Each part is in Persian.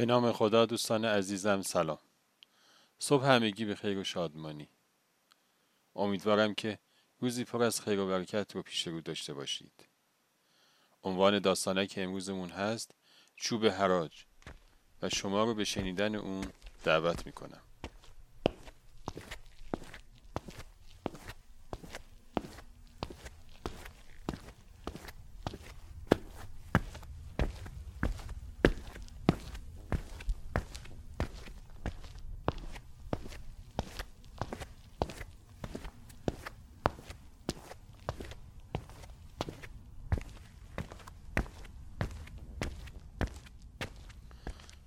به نام خدا دوستان عزیزم سلام. صبح همگی به خیر و شادمانی. امیدوارم که روزی پر از خیر و برکت رو پیش رو داشته باشید. عنوان داستانه که امروزمون هست چوب حراج. و شما رو به شنیدن اون دعوت می‌کنم.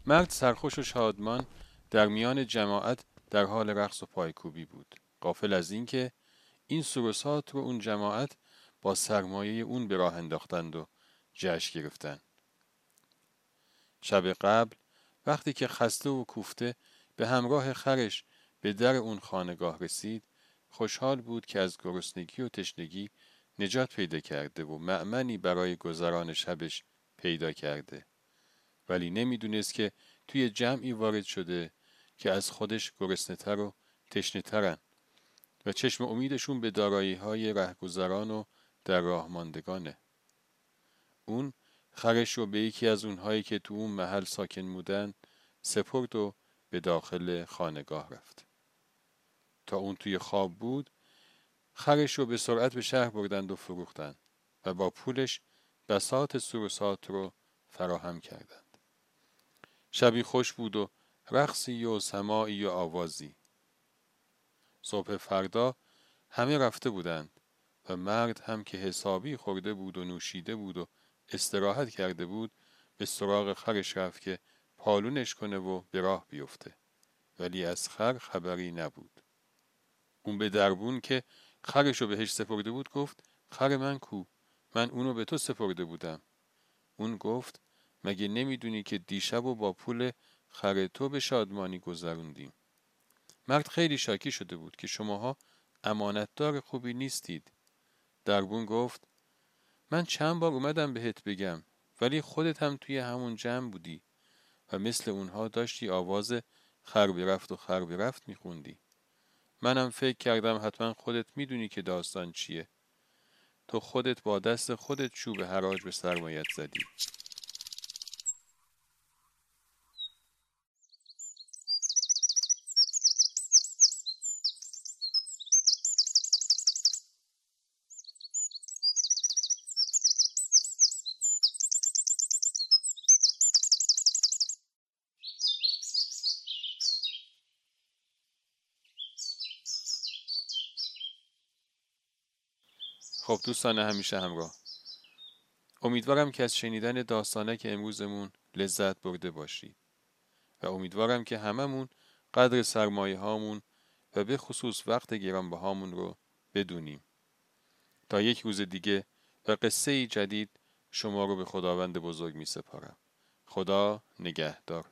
مرد سرخوش و شادمان در میان جماعت در حال رقص و پایکوبی بود. قافل از اینکه این سروسات رو اون جماعت با سرمایه اون به راه انداختند و جشن گرفتند. شب قبل وقتی که خسته و کوفته به همراه خرش به در اون خانگاه رسید خوشحال بود که از گرسنگی و تشنگی نجات پیدا کرده و معمنی برای گذران شبش پیدا کرده. ولی نمی‌دونست که توی جمعی وارد شده که از خودش گرسنهتر و تشنهترن و چشم امیدشون به دارایی های رهگذران و در راه ماندگانه. اون خرش رو به یکی از اونهایی که تو اون محل ساکن بودن سپرد و به داخل خانگاه رفت. تا اون توی خواب بود خرش رو به سرعت به شهر بردند و فروختند و با پولش بسات سروسات رو فراهم کردند. شبی خوش بود و رقصی و سماعی و آوازی. صبح فردا همه رفته بودند و مرد هم که حسابی خورده بود و نوشیده بود و استراحت کرده بود به سراغ خرش رفت که پالونش کنه و به راه بیفته. ولی از خر خبری نبود. اون به دربون که خرش رو بهش سپرده بود گفت خر من کو؟ من اونو به تو سپرده بودم. اون گفت مگه نمی‌دونی که دیشب و با پول خر تو به شادمانی گذروندیم؟ مرد خیلی شاکی شده بود که شماها امانتدار خوبی نیستید. دربون گفت من چند بار اومدم بهت بگم ولی خودت هم توی همون جمع بودی و مثل اونها داشتی آواز خر برفت و خر برفت میخوندی. منم فکر کردم حتما خودت می‌دونی که داستان چیه. تو خودت با دست خودت چوب حراج به سرمایت زدی. خب دوستان همیشه همراه. امیدوارم که از شنیدن داستانه که امروزمون لذت برده باشید و امیدوارم که هممون قدر سرمایه هامون و به خصوص وقت گرانبهامون رو بدونیم. تا یک روز دیگه و قصه جدید شما رو به خداوند بزرگ می سپارم خدا نگهدار.